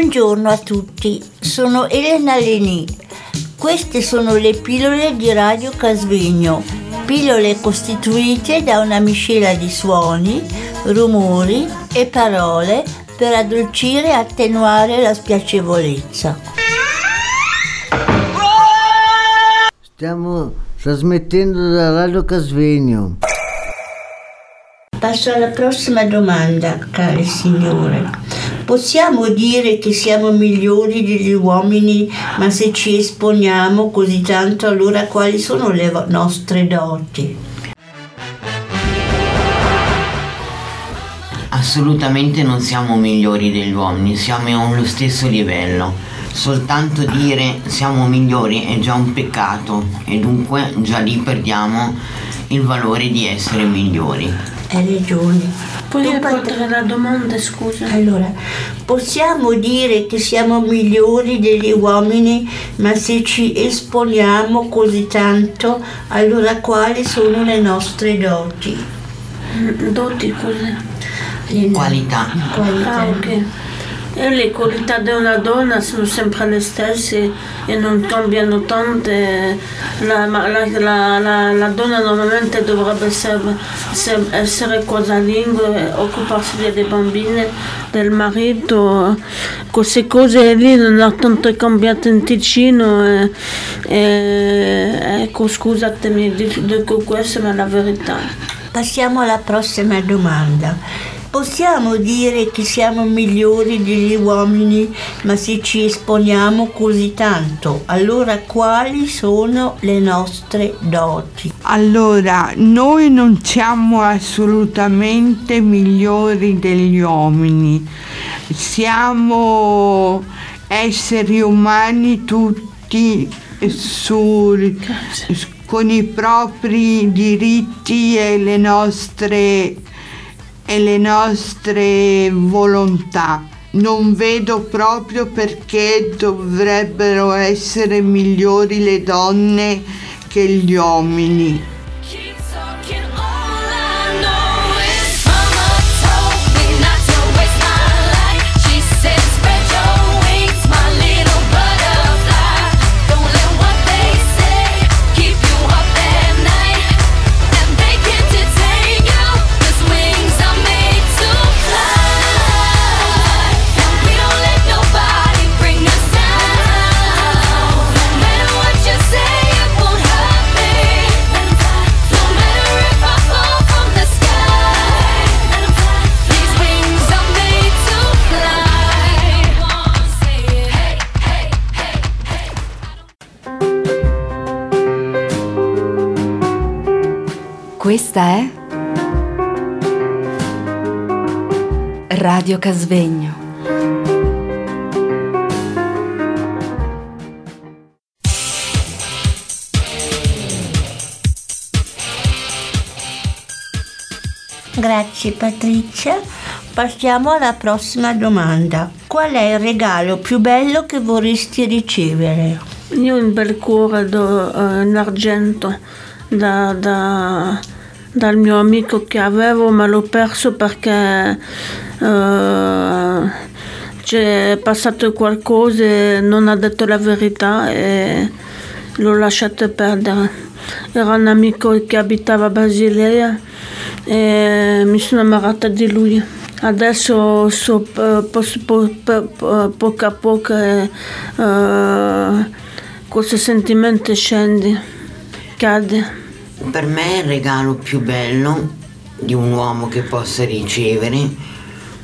Buongiorno a tutti, sono Elena Leni. Queste sono le pillole di Radio Casvegno, pillole costituite da una miscela di suoni, rumori e parole per addolcire e attenuare la spiacevolezza. Stiamo trasmettendo da Radio Casvegno. Passo alla prossima domanda, care signore. Possiamo dire che siamo migliori degli uomini, ma se ci esponiamo così tanto, allora quali sono le nostre doti? Assolutamente non siamo migliori degli uomini, siamo allo stesso livello. Soltanto dire siamo migliori è già un peccato e dunque già lì perdiamo il valore di essere migliori. Hai ragione. Puoi Tu ripetere la domanda, scusa? Allora, possiamo dire che siamo migliori degli uomini, ma se ci esponiamo così tanto, allora quali sono le nostre doti? Doti cos'è? Qualità. qualità. Ah, ok. Le qualità di una donna sono sempre le stesse e non cambiano tante. La, la, la, la, donna normalmente dovrebbe essere, se- essere casalinga, occuparsi delle bambine, del marito, queste cose lì non hanno tanto cambiato in Ticino. E, e- ecco, scusatemi, dico questo, ma è la verità. Passiamo alla prossima domanda. Possiamo dire che siamo migliori degli uomini, ma se ci esponiamo così tanto, allora quali sono le nostre doti? Allora, noi non siamo assolutamente migliori degli uomini, siamo esseri umani tutti su- con i propri diritti e le nostre, e le nostre volontà. Non vedo proprio perché dovrebbero essere migliori le donne che gli uomini. Questa è Radio Casvegno. Grazie Patrizia. Passiamo alla prossima domanda. Qual è il regalo più bello che vorresti ricevere? Io un bel cuore do- eh, in argento da- da- dal mio amico che avevo, ma l'ho perso perché eh, c'è passato qualcosa e non ha detto la verità e l'ho lasciato perdere. Era un amico che abitava a Basilea e mi sono ammalata di lui. Adesso so, eh, posso, po- po- po- poco a poco eh, questo sentimento scende, cade. Per me il regalo più bello di un uomo che possa ricevere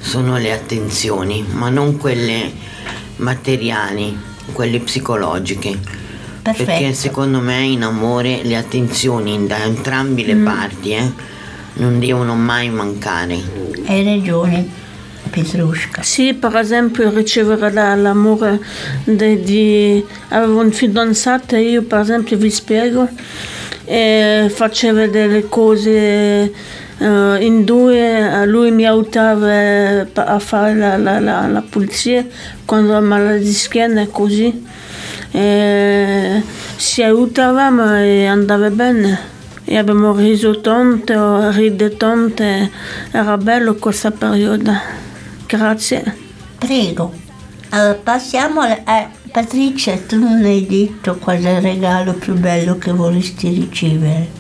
sono le attenzioni, ma non quelle materiali, quelle psicologiche. Perché Perfetto. secondo me in amore le attenzioni da entrambi le parti eh, non devono mai mancare. Hai ragione, Petrushka. Sì, per esempio ricevere la- l'amore di, di- Avevo un fidanzato e io per esempio vi spiego, e faceva delle cose eh, in due, lui mi aiutava a fare la, la- la- la pulizia quando ho male di schiena e così. E si aiutavamo e andava bene. E abbiamo riso tanto, ride tanto, era bello questa periodo. Grazie. Prego. Allora, passiamo a, a Patrizia, tu non hai detto qual è il regalo più bello che vorresti ricevere.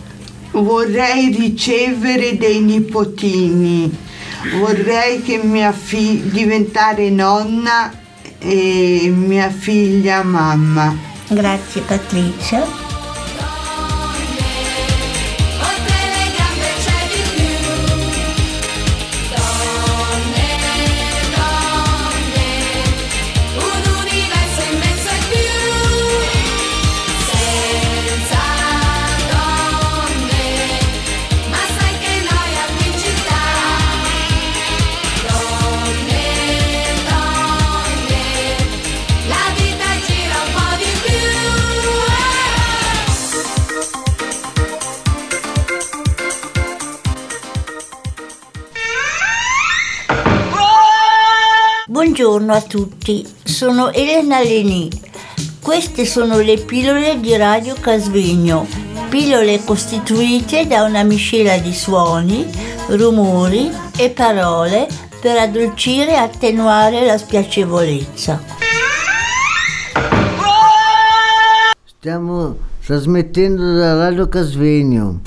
Vorrei ricevere dei nipotini, vorrei che mia figlia diventare nonna e mia figlia mamma. Grazie Patrizia. Buongiorno a tutti, sono Elena Leni. Queste sono le pillole di Radio Casvegno, pillole costituite da una miscela di suoni, rumori e parole per addolcire e attenuare la spiacevolezza. Stiamo trasmettendo da Radio Casvegno.